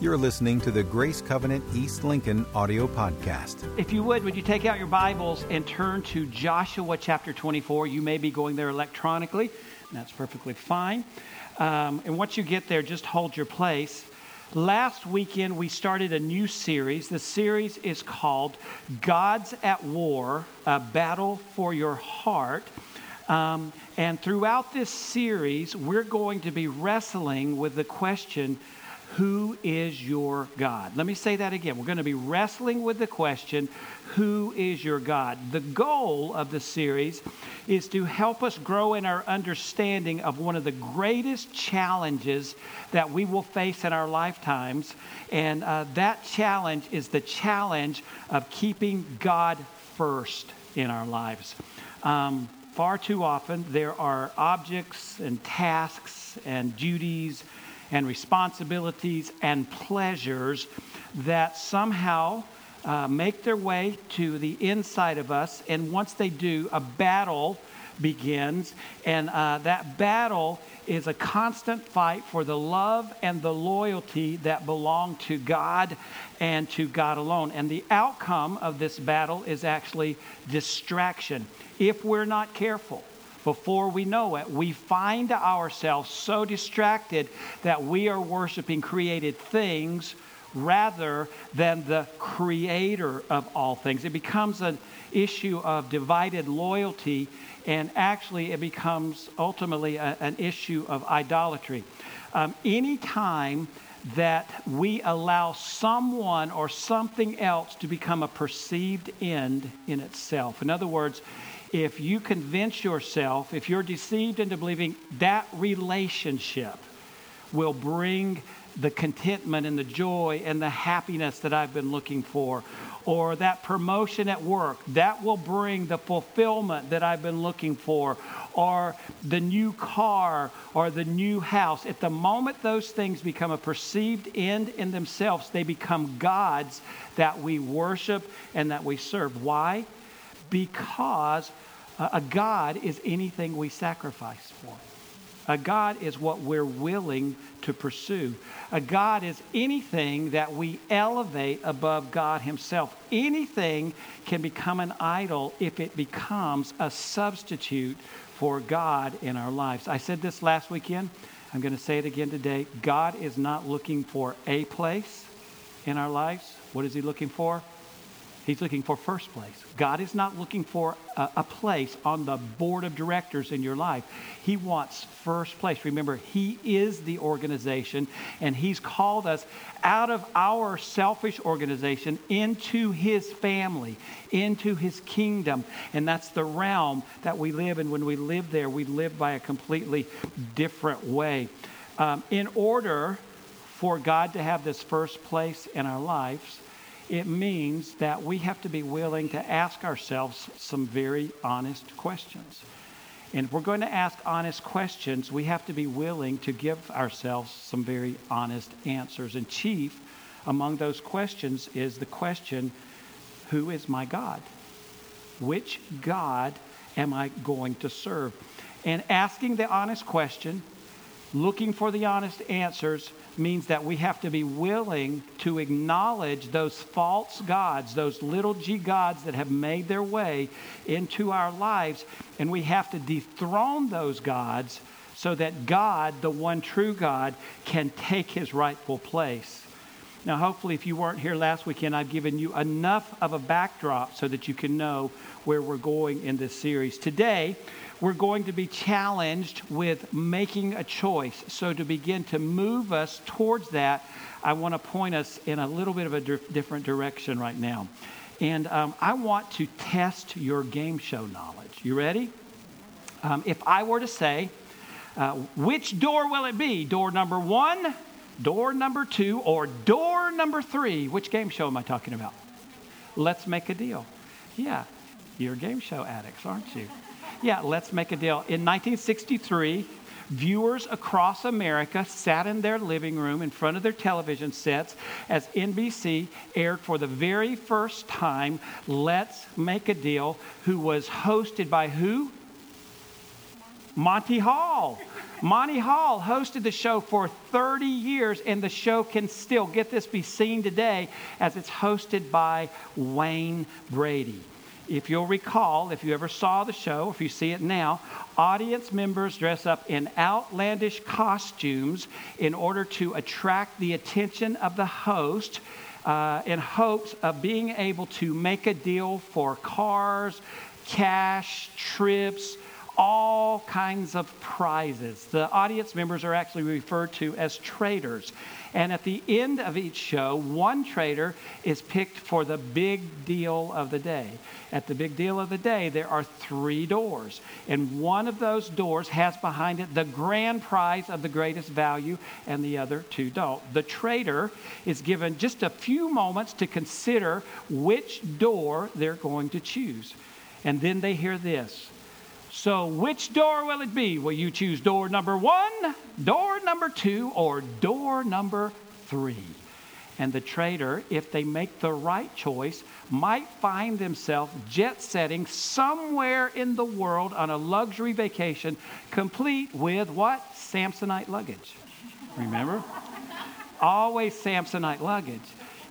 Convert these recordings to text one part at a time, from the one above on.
You're listening to the Grace Covenant East Lincoln audio podcast. If you would, would you take out your Bibles and turn to Joshua chapter 24? You may be going there electronically, and that's perfectly fine. Um, and once you get there, just hold your place. Last weekend, we started a new series. The series is called Gods at War A Battle for Your Heart. Um, and throughout this series, we're going to be wrestling with the question who is your God? Let me say that again. We're going to be wrestling with the question, Who is your God? The goal of the series is to help us grow in our understanding of one of the greatest challenges that we will face in our lifetimes. And uh, that challenge is the challenge of keeping God first in our lives. Um, far too often, there are objects and tasks and duties and responsibilities and pleasures that somehow uh, make their way to the inside of us. And once they do, a battle begins. And uh, that battle is a constant fight for the love and the loyalty that belong to God and to God alone. And the outcome of this battle is actually distraction if we're not careful before we know it, we find ourselves so distracted that we are worshiping created things rather than the creator of all things. It becomes an issue of divided loyalty, and actually, it becomes ultimately a, an issue of idolatry. Um, anytime that we allow someone or something else to become a perceived end in itself, in other words, if you convince yourself, if you're deceived into believing that relationship will bring the contentment and the joy and the happiness that I've been looking for, or that promotion at work, that will bring the fulfillment that I've been looking for, or the new car or the new house. At the moment those things become a perceived end in themselves, they become gods that we worship and that we serve. Why? Because uh, a God is anything we sacrifice for. A God is what we're willing to pursue. A God is anything that we elevate above God Himself. Anything can become an idol if it becomes a substitute for God in our lives. I said this last weekend. I'm going to say it again today. God is not looking for a place in our lives. What is He looking for? He's looking for first place. God is not looking for a, a, place on the board of directors in your life. He wants first place. Remember, He is the organization, and He's called us out of our selfish organization into His family, into His kingdom. And that's the realm that we live in. When we live there, we live by a completely different way. Um, in order for God to have this first place in our lives, it means that we have to be willing to ask ourselves some very honest questions. And if we're going to ask honest questions, we have to be willing to give ourselves some very honest answers. And chief among those questions is the question Who is my God? Which God am I going to serve? And asking the honest question, looking for the honest answers, means that we have to be willing to acknowledge those false gods, those little g gods that have made their way into our lives, and we have to dethrone those gods so that God, the one true God, can take his rightful place. Now, hopefully, if you weren't here last weekend, I've given you enough of a backdrop so that you can know where we're going in this series. Today, we're going to be challenged with making a choice. So, to begin to move us towards that, I want to point us in a little bit of a di- different direction right now. And um, I want to test your game show knowledge. You ready? Um, if I were to say, uh, which door will it be? Door number one, door number two, or door number three? Which game show am I talking about? Let's make a deal. Yeah, you're game show addicts, aren't you? Yeah, let's make a deal. In 1963, viewers across America sat in their living room in front of their television sets as NBC aired for the very first time Let's Make a Deal, who was hosted by who? Monty Hall. Monty Hall hosted the show for 30 years, and the show can still, get this, be seen today as it's hosted by Wayne Brady. If you'll recall, if you ever saw the show, if you see it now, audience members dress up in outlandish costumes in order to attract the attention of the host uh, in hopes of being able to make a deal for cars, cash, trips, all kinds of prizes. The audience members are actually referred to as traders. And at the end of each show, one trader is picked for the big deal of the day. At the big deal of the day, there are three doors. And one of those doors has behind it the grand prize of the greatest value, and the other two don't. The trader is given just a few moments to consider which door they're going to choose. And then they hear this so, which door will it be? Will you choose door number one, door number two, or door number three? And the trader, if they make the right choice, might find themselves jet setting somewhere in the world on a luxury vacation, complete with what? Samsonite luggage. Remember? Always Samsonite luggage.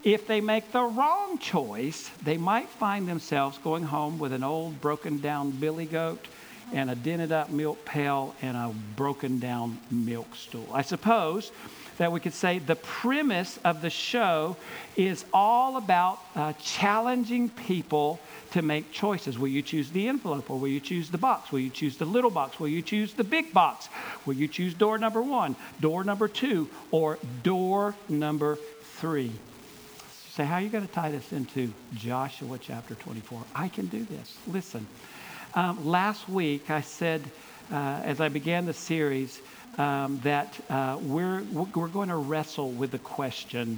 If they make the wrong choice, they might find themselves going home with an old broken down billy goat and a dented up milk pail and a broken down milk stool. I suppose that we could say the premise of the show is all about uh, challenging people to make choices. Will you choose the envelope or will you choose the box? Will you choose the little box? Will you choose the big box? Will you choose door number one, door number two, or door number three? Say, how are you going to tie this into Joshua chapter 24? I can do this. Listen. Um, last week, I said, uh, as I began the series, um, that uh, we're, we're going to wrestle with the question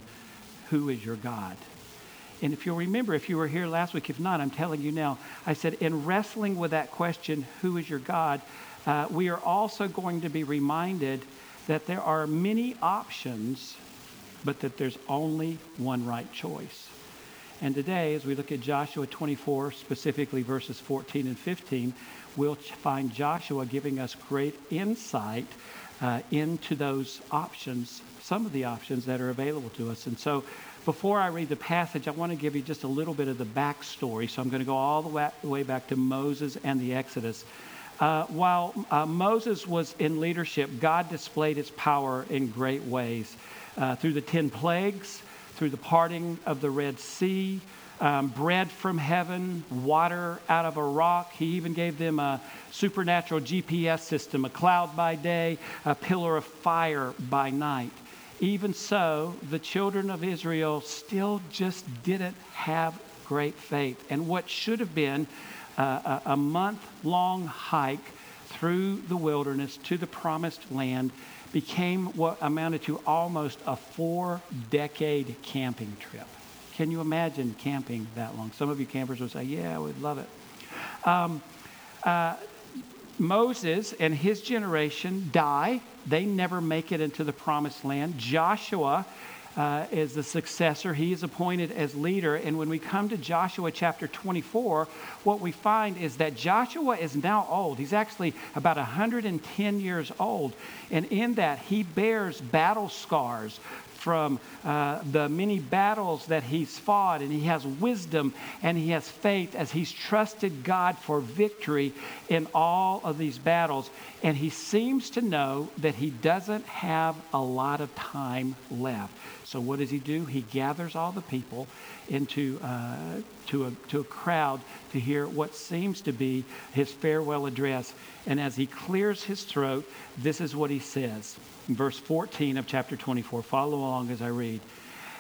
who is your God? And if you'll remember, if you were here last week, if not, I'm telling you now, I said, in wrestling with that question, who is your God, uh, we are also going to be reminded that there are many options, but that there's only one right choice. And today, as we look at Joshua 24, specifically verses 14 and 15, we'll find Joshua giving us great insight uh, into those options, some of the options that are available to us. And so, before I read the passage, I want to give you just a little bit of the backstory. So, I'm going to go all the way back to Moses and the Exodus. Uh, while uh, Moses was in leadership, God displayed his power in great ways uh, through the 10 plagues through the parting of the Red Sea, um, bread from heaven, water out of a rock. He even gave them a supernatural GPS system, a cloud by day, a pillar of fire by night. Even so, the children of Israel still just didn't have great faith. And what should have been uh, a, a month long hike through the wilderness to the promised land became what amounted to almost a four decade camping trip. Can you imagine camping that long? Some of you campers would say, Yeah, we'd love it. Um, uh, Moses and his generation die. They never make it into the promised land. Joshua uh, is the successor. He is appointed as leader. And when we come to Joshua chapter 24, what we find is that Joshua is now old. He's actually about 110 years old. And in that, he bears battle scars from uh, the many battles that he's fought, and he has wisdom and he has faith as he's trusted God for victory in all of these battles. And he seems to know that he doesn't have a lot of time left. So what does he do? He gathers all the people into uh, to a to a crowd to hear what seems to be his farewell address. And as he clears his throat, this is what he says. Verse 14 of chapter 24. Follow along as I read.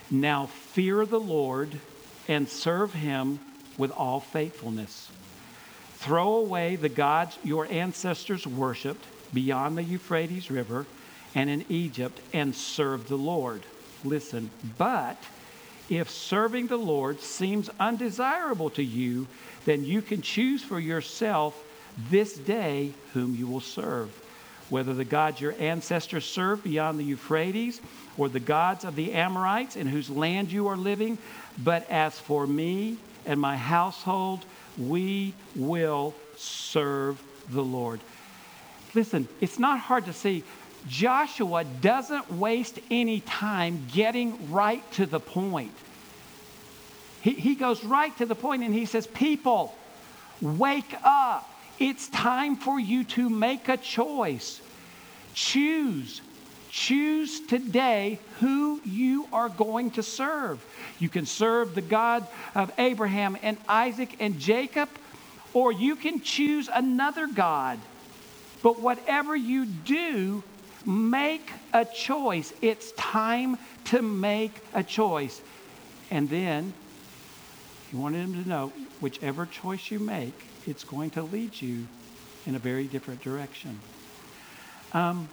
Now fear the Lord and serve him with all faithfulness. Throw away the gods your ancestors worshipped beyond the Euphrates River and in Egypt and serve the Lord. Listen, but if serving the Lord seems undesirable to you, then you can choose for yourself this day whom you will serve. Whether the gods your ancestors served beyond the Euphrates or the gods of the Amorites in whose land you are living. But as for me and my household, we will serve the Lord. Listen, it's not hard to see. Joshua doesn't waste any time getting right to the point. He, he goes right to the point and he says, People, wake up. It's time for you to make a choice. Choose. Choose today who you are going to serve. You can serve the God of Abraham and Isaac and Jacob, or you can choose another God. But whatever you do, make a choice. It's time to make a choice. And then he wanted him to know whichever choice you make, it's going to lead you in a very different direction. Um,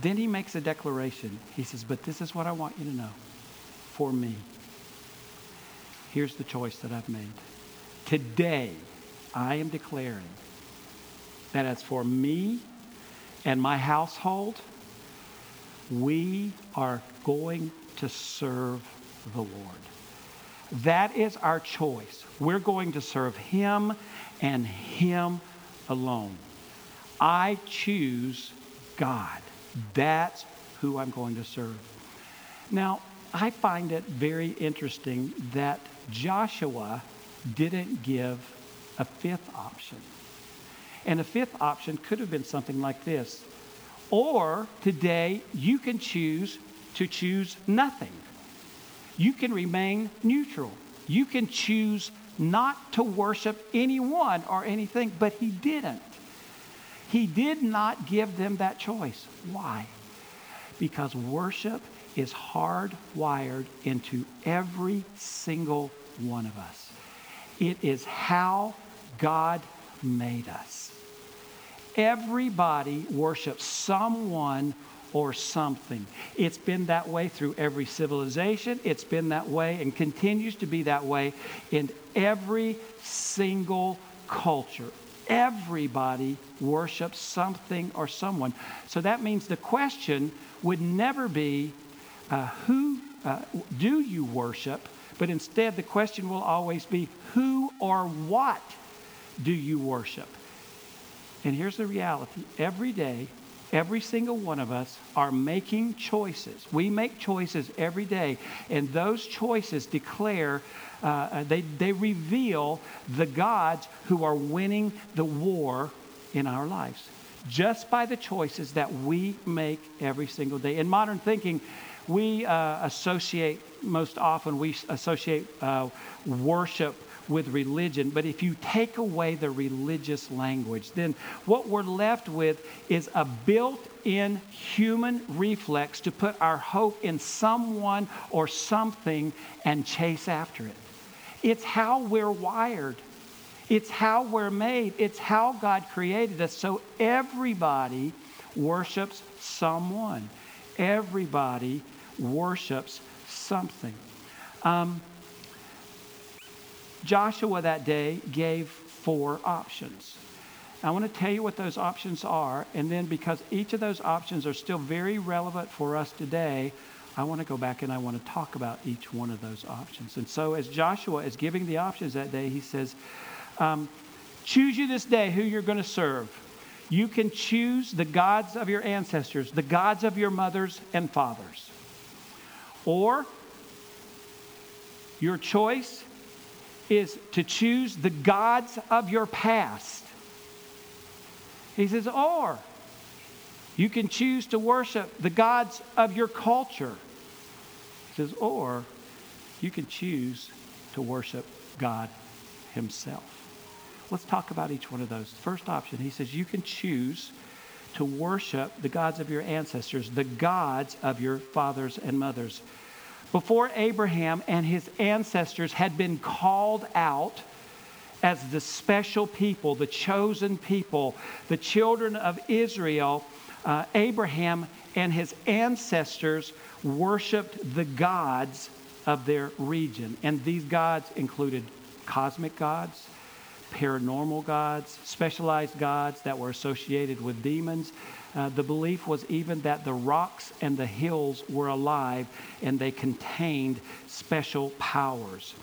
then he makes a declaration. He says, But this is what I want you to know for me. Here's the choice that I've made. Today, I am declaring that as for me and my household, we are going to serve the Lord. That is our choice. We're going to serve Him and Him alone. I choose God. That's who I'm going to serve. Now, I find it very interesting that Joshua didn't give a fifth option. And a fifth option could have been something like this. Or today, you can choose to choose nothing. You can remain neutral. You can choose not to worship anyone or anything, but he didn't. He did not give them that choice. Why? Because worship is hardwired into every single one of us. It is how God made us. Everybody worships someone or something. It's been that way through every civilization. It's been that way and continues to be that way in every single culture. Everybody worships something or someone. So that means the question would never be uh, who uh, do you worship, but instead the question will always be who or what do you worship? And here's the reality every day, every single one of us are making choices. We make choices every day, and those choices declare, uh, uh, they, they reveal the gods who are winning the war in our lives just by the choices that we make every single day. In modern thinking, we uh, associate, most often, we associate uh, worship with religion. But if you take away the religious language, then what we're left with is a built in human reflex to put our hope in someone or something and chase after it. It's how we're wired. It's how we're made. It's how God created us. So everybody worships someone. Everybody worships something. Um, Joshua that day gave four options. I want to tell you what those options are, and then because each of those options are still very relevant for us today, I want to go back and I want to talk about each one of those options. And so, as Joshua is giving the options that day, he says, um, Choose you this day who you're going to serve. You can choose the gods of your ancestors, the gods of your mothers and fathers. Or your choice is to choose the gods of your past. He says, or you can choose to worship the gods of your culture. He says, or you can choose to worship God Himself. Let's talk about each one of those. First option, he says, you can choose to worship the gods of your ancestors, the gods of your fathers and mothers. Before Abraham and his ancestors had been called out as the special people, the chosen people, the children of Israel, uh, Abraham and his ancestors worshiped the gods of their region. And these gods included cosmic gods, paranormal gods, specialized gods that were associated with demons, uh, the belief was even that the rocks and the hills were alive and they contained special powers.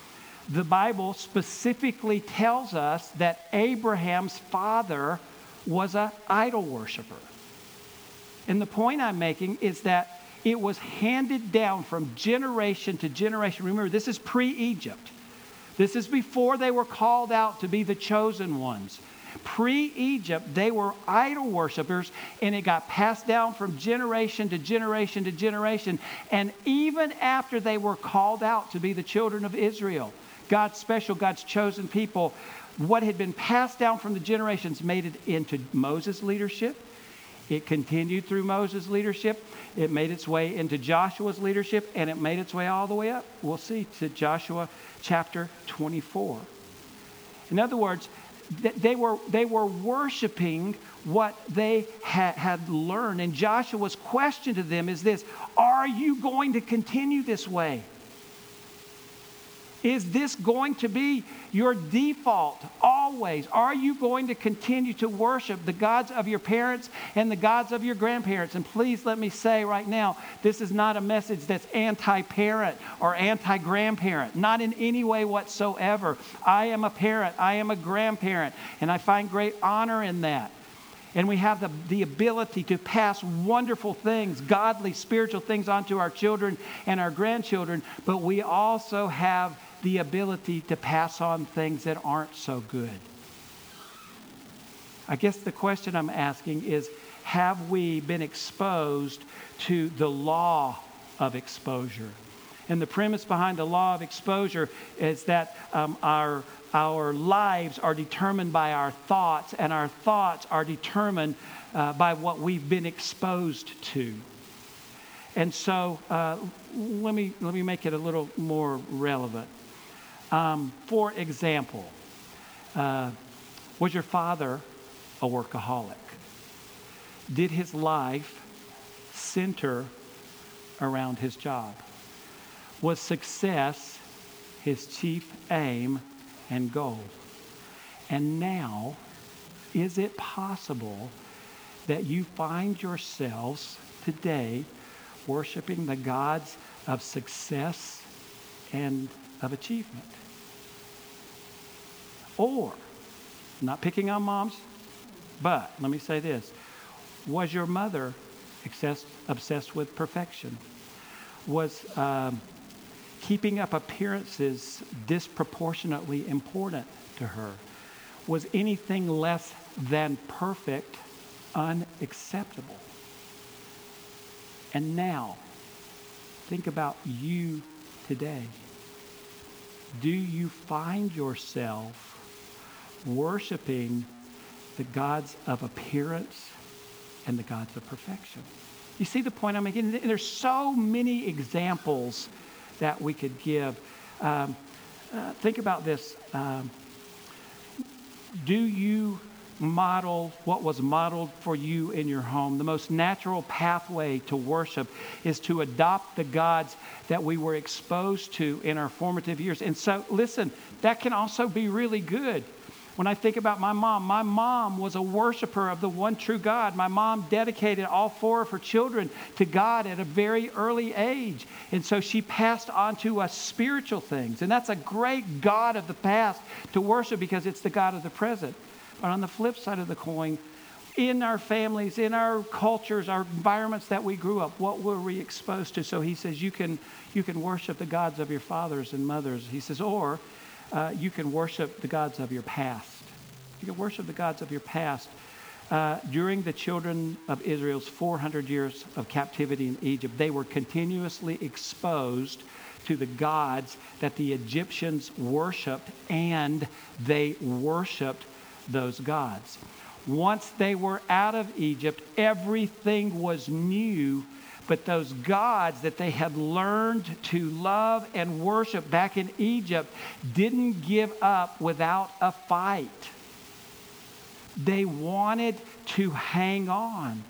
The Bible specifically tells us that Abraham's father was an idol worshiper. And the point I'm making is that it was handed down from generation to generation. Remember, this is pre Egypt. This is before they were called out to be the chosen ones. Pre Egypt, they were idol worshippers, and it got passed down from generation to generation to generation. And even after they were called out to be the children of Israel, God's special, God's chosen people, what had been passed down from the generations made it into Moses' leadership. It continued through Moses' leadership. It made its way into Joshua's leadership, and it made its way all the way up, we'll see, to Joshua chapter 24. In other words, they were, they were worshiping what they had, had learned. And Joshua's question to them is this Are you going to continue this way? Is this going to be your default always? Are you going to continue to worship the gods of your parents and the gods of your grandparents? And please let me say right now, this is not a message that's anti parent or anti grandparent, not in any way whatsoever. I am a parent, I am a grandparent, and I find great honor in that. And we have the, the ability to pass wonderful things, godly, spiritual things onto our children and our grandchildren, but we also have the ability to pass on things that aren't so good. I guess the question I'm asking is have we been exposed to the law of exposure? And the premise behind the law of exposure is that um, our, our lives are determined by our thoughts, and our thoughts are determined uh, by what we've been exposed to. And so uh, let, me, let me make it a little more relevant. Um, for example, uh, was your father a workaholic? Did his life center around his job? Was success his chief aim and goal? And now, is it possible that you find yourselves today worshiping the gods of success and of achievement? Or, not picking on moms, but let me say this was your mother obsessed, obsessed with perfection? Was um, keeping up appearances disproportionately important to her? Was anything less than perfect unacceptable? And now, think about you today. Do you find yourself worshiping the gods of appearance and the gods of perfection. You see the point I'm making? There's so many examples that we could give. Um, uh, think about this. Um, do you model what was modeled for you in your home? The most natural pathway to worship is to adopt the gods that we were exposed to in our formative years. And so, listen, that can also be really good. When I think about my mom, my mom was a worshiper of the one true God. My mom dedicated all four of her children to God at a very early age. And so she passed on to us spiritual things. And that's a great God of the past to worship because it's the God of the present. But on the flip side of the coin, in our families, in our cultures, our environments that we grew up, what were we exposed to? So he says, you can, you can worship the gods of your fathers and mothers. He says, or uh, you can worship the gods of your past. You can worship the gods of your past. Uh, during the children of Israel's 400 years of captivity in Egypt, they were continuously exposed to the gods that the Egyptians worshiped, and they worshiped those gods. Once they were out of Egypt, everything was new but those gods that they had learned to love and worship back in Egypt didn't give up without a fight. They wanted to hang on.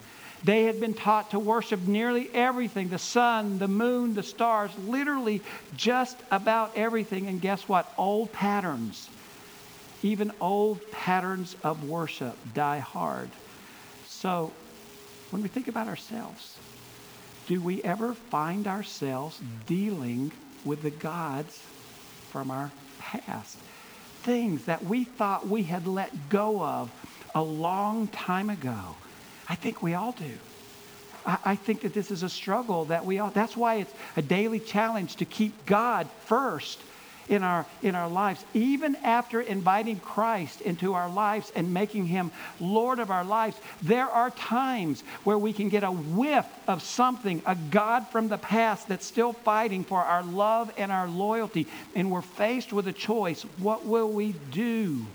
They had been taught to worship nearly everything the sun, the moon, the stars, literally just about everything. And guess what? Old patterns, even old patterns of worship, die hard. So when we think about ourselves, do we ever find ourselves dealing with the gods from our past? Things that we thought we had let go of a long time ago. I think we all do. I, think that this is a struggle that we all, that's why it's a daily challenge to keep God first in our in our lives even after inviting Christ into our lives and making him lord of our lives there are times where we can get a whiff of something a god from the past that's still fighting for our love and our loyalty and we're faced with a choice what will we do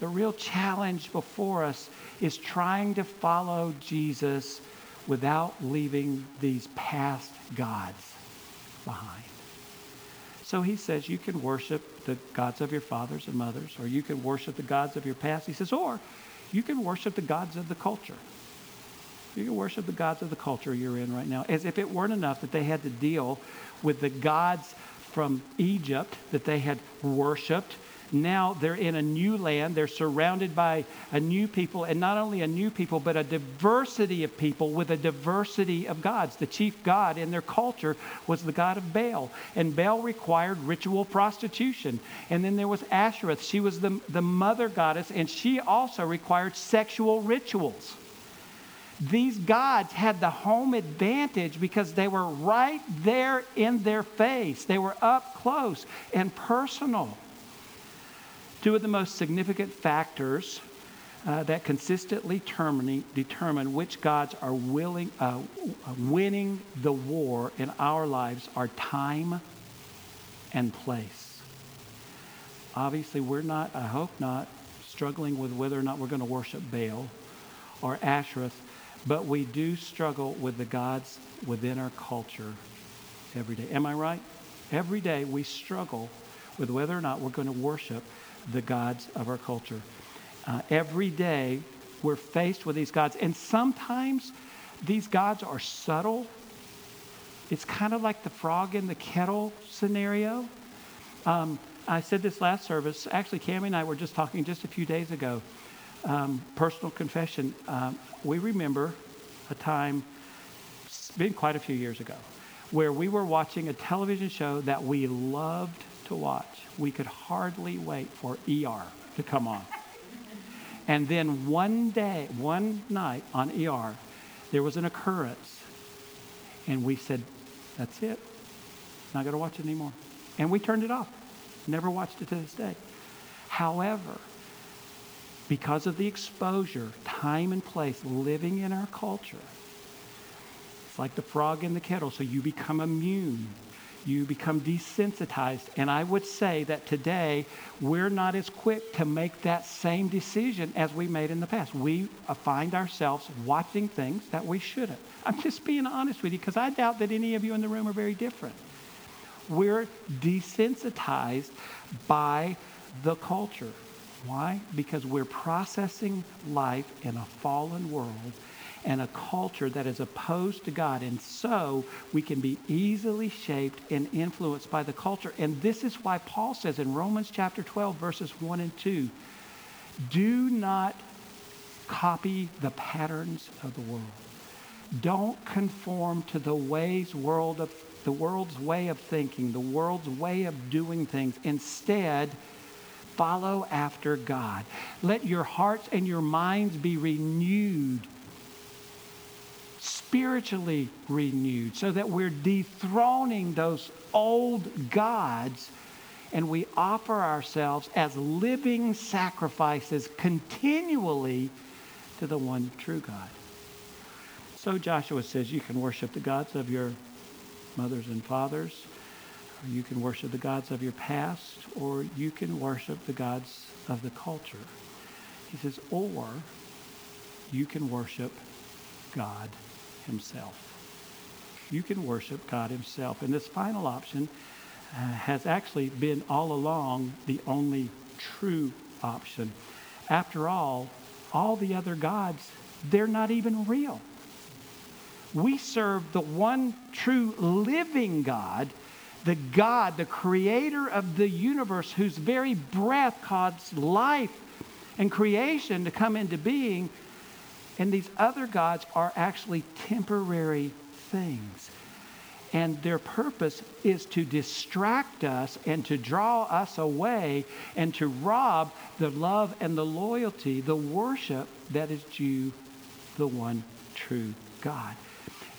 the real challenge before us is trying to follow Jesus without leaving these past gods behind. So he says you can worship the gods of your fathers and mothers, or you can worship the gods of your past. He says, or you can worship the gods of the culture. You can worship the gods of the culture you're in right now, as if it weren't enough that they had to deal with the gods from Egypt that they had worshiped now they're in a new land. They're surrounded by a new people, and not only a new people, but a diversity of people with a diversity of gods. The chief god in their culture was the god of Baal, and Baal required ritual prostitution. And then there was Ashereth. She was the, the mother goddess, and she also required sexual rituals. These gods had the home advantage because they were right there in their face. They were up close and personal. Two of the most significant factors uh, that consistently determine which gods are willing, uh, winning the war in our lives are time and place. Obviously, we're not, I hope not, struggling with whether or not we're going to worship Baal or Ashereth, but we do struggle with the gods within our culture every day. Am I right? Every day we struggle with whether or not we're going to worship the gods of our culture. Uh, every day, we're faced with these gods, and sometimes these gods are subtle. It's kind of like the frog in the kettle scenario. Um, I said this last service. Actually, Cami and I were just talking just a few days ago. Um, personal confession. Um, we remember a time, it's been quite a few years ago, where we were watching a television show that we loved to watch. We could hardly wait for ER to come on. And then one day, one night on ER, there was an occurrence. And we said, that's it. Not going to watch it anymore. And we turned it off. Never watched it to this day. However, because of the exposure, time and place, living in our culture, it's like the frog in the kettle. So you become immune you become desensitized. And I would say that today we're not as quick to make that same decision as we made in the past. We uh, find ourselves watching things that we shouldn't. I'm just being honest with you because I doubt that any of you in the room are very different. We're desensitized by the culture. Why? Because we're processing life in a fallen world and a culture that is opposed to God. And so we can be easily shaped and influenced by the culture. And this is why Paul says in Romans chapter 12, verses 1 and 2 do not copy the patterns of the world. Don't conform to the ways world of the world's way of thinking, the world's way of doing things. Instead, follow after God. Let your hearts and your minds be renewed spiritually renewed so that we're dethroning those old gods and we offer ourselves as living sacrifices continually to the one true God. So Joshua says you can worship the gods of your mothers and fathers, you can worship the gods of your past, or you can worship the gods of the culture. He says, or you can worship God himself. You can worship God himself. And this final option uh, has actually been all along the only true option. After all, all the other gods, they're not even real. We serve the one true living God, the God, the creator of the universe, whose very breath caused life and creation to come into being and these other gods are actually temporary things. And their purpose is to distract us and to draw us away and to rob the love and the loyalty, the worship that is due the one true God.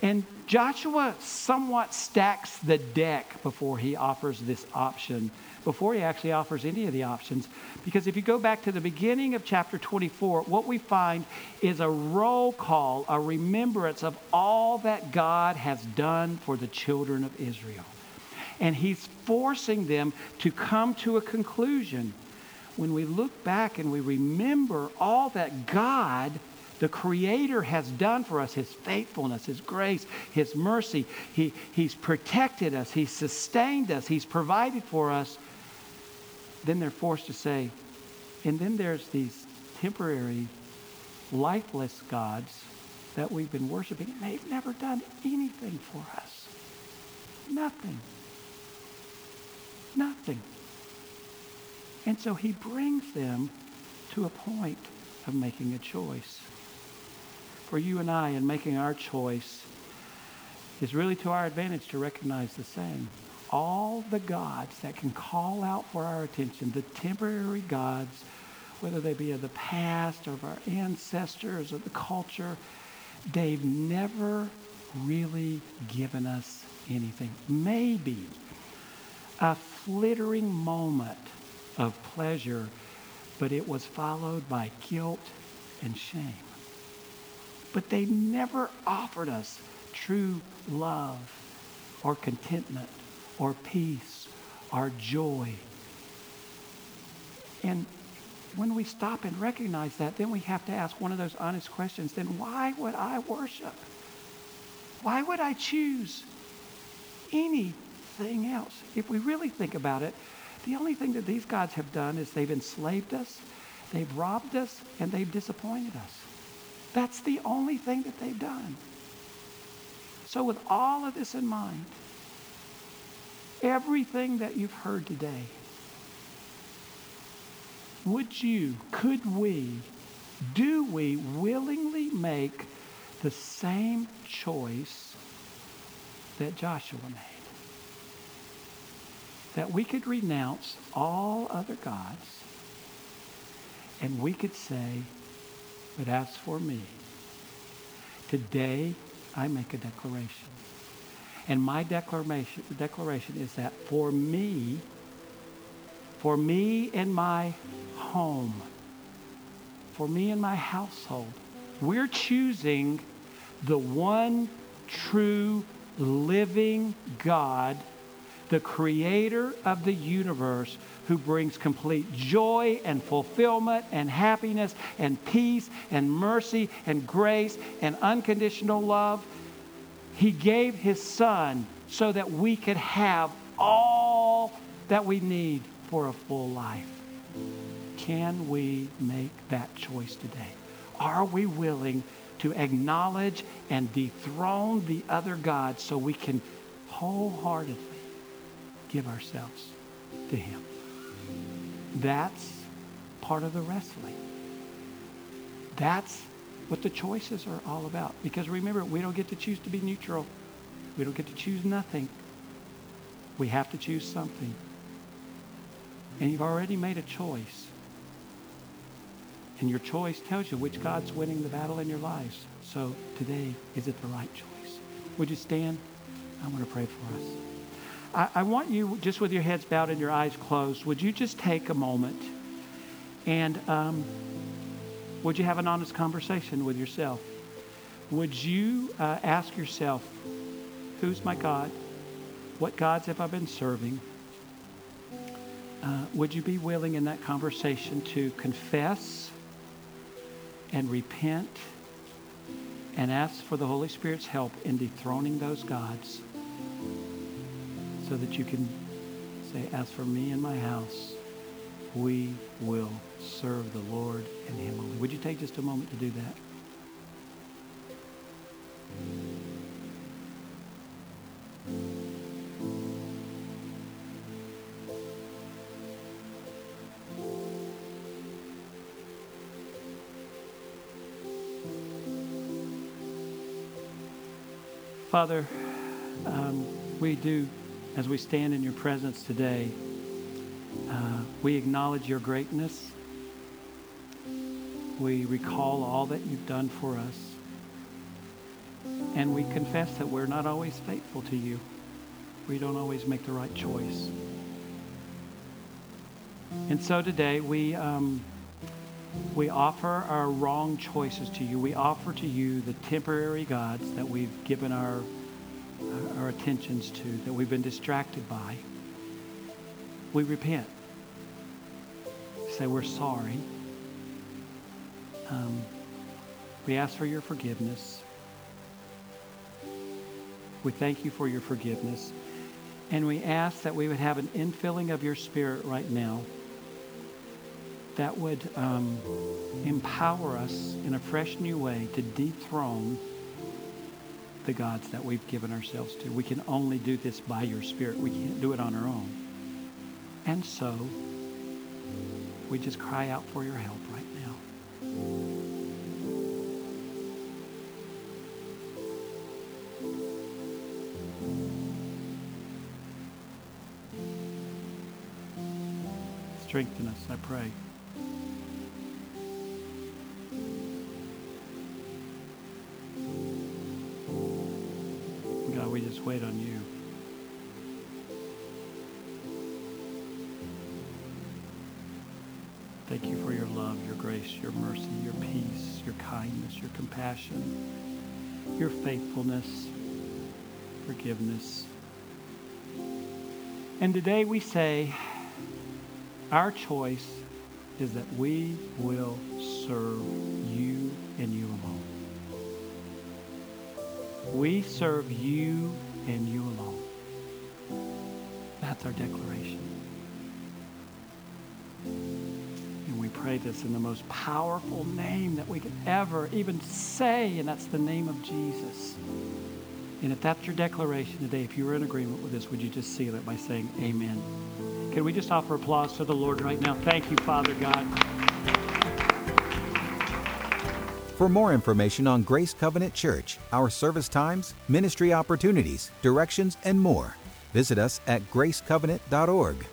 And Joshua somewhat stacks the deck before he offers this option, before he actually offers any of the options. Because if you go back to the beginning of chapter 24, what we find is a roll call, a remembrance of all that God has done for the children of Israel. And he's forcing them to come to a conclusion. When we look back and we remember all that God the Creator has done for us His faithfulness, His grace, His mercy. He, he's protected us, He's sustained us, He's provided for us. Then they're forced to say, and then there's these temporary, lifeless gods that we've been worshiping. And they've never done anything for us. Nothing. Nothing. And so he brings them to a point of making a choice for you and I in making our choice is really to our advantage to recognize the same. All the gods that can call out for our attention, the temporary gods, whether they be of the past or of our ancestors or the culture, they've never really given us anything. Maybe a flittering moment of pleasure, but it was followed by guilt and shame. But they never offered us true love or contentment or peace or joy. And when we stop and recognize that, then we have to ask one of those honest questions. Then why would I worship? Why would I choose anything else? If we really think about it, the only thing that these gods have done is they've enslaved us, they've robbed us, and they've disappointed us. That's the only thing that they've done. So, with all of this in mind, everything that you've heard today, would you, could we, do we willingly make the same choice that Joshua made? That we could renounce all other gods and we could say, but as for me, today I make a declaration. And my declaration, declaration is that for me, for me and my home, for me and my household, we're choosing the one true living God, the creator of the universe, who brings complete joy and fulfillment and happiness and peace and mercy and grace and unconditional love. He gave his son so that we could have all that we need for a full life. Can we make that choice today? Are we willing to acknowledge and dethrone the other gods so we can wholeheartedly give ourselves to him? That's part of the wrestling. That's what the choices are all about. Because remember, we don't get to choose to be neutral. We don't get to choose nothing. We have to choose something. And you've already made a choice. And your choice tells you which God's winning the battle in your lives. So today, is it the right choice? Would you stand? I want to pray for us. I, I want you, just with your heads bowed and your eyes closed, would you just take a moment and um, would you have an honest conversation with yourself? Would you uh, ask yourself, who's my God? What gods have I been serving? Uh, would you be willing in that conversation to confess and repent and ask for the Holy Spirit's help in dethroning those gods? so that you can say, As for me and my house, we will serve the Lord and Him only. Would you take just a moment to do that? Father, um, we do, as we stand in your presence today, we acknowledge your greatness. We recall all that you've done for us. And we confess that we're not always faithful to you. We don't always make the right choice. And so today we, um, we offer our wrong choices to you. We offer to you the temporary gods that we've given our, our attentions to, that we've been distracted by. We repent. Say we're sorry. Um, we ask for your forgiveness. We thank you for your forgiveness. And we ask that we would have an infilling of your spirit right now that would um, empower us in a fresh new way to dethrone the gods that we've given ourselves to. We can only do this by your spirit. We can't do it on our own. And so, we just cry out for your help right now. Strengthen us, I pray. God, we just wait on you. Grace, your mercy, your peace, your kindness, your compassion, your faithfulness, forgiveness. And today we say, our choice is that we will serve you and you alone. We serve you and you alone. That's our declaration. Pray this in the most powerful name that we could ever even say, and that's the name of Jesus. And if that's your declaration today, if you were in agreement with this, would you just seal it by saying amen? Can we just offer applause to the Lord right now? Thank you, Father God. For more information on Grace Covenant Church, our service times, ministry opportunities, directions, and more, visit us at gracecovenant.org.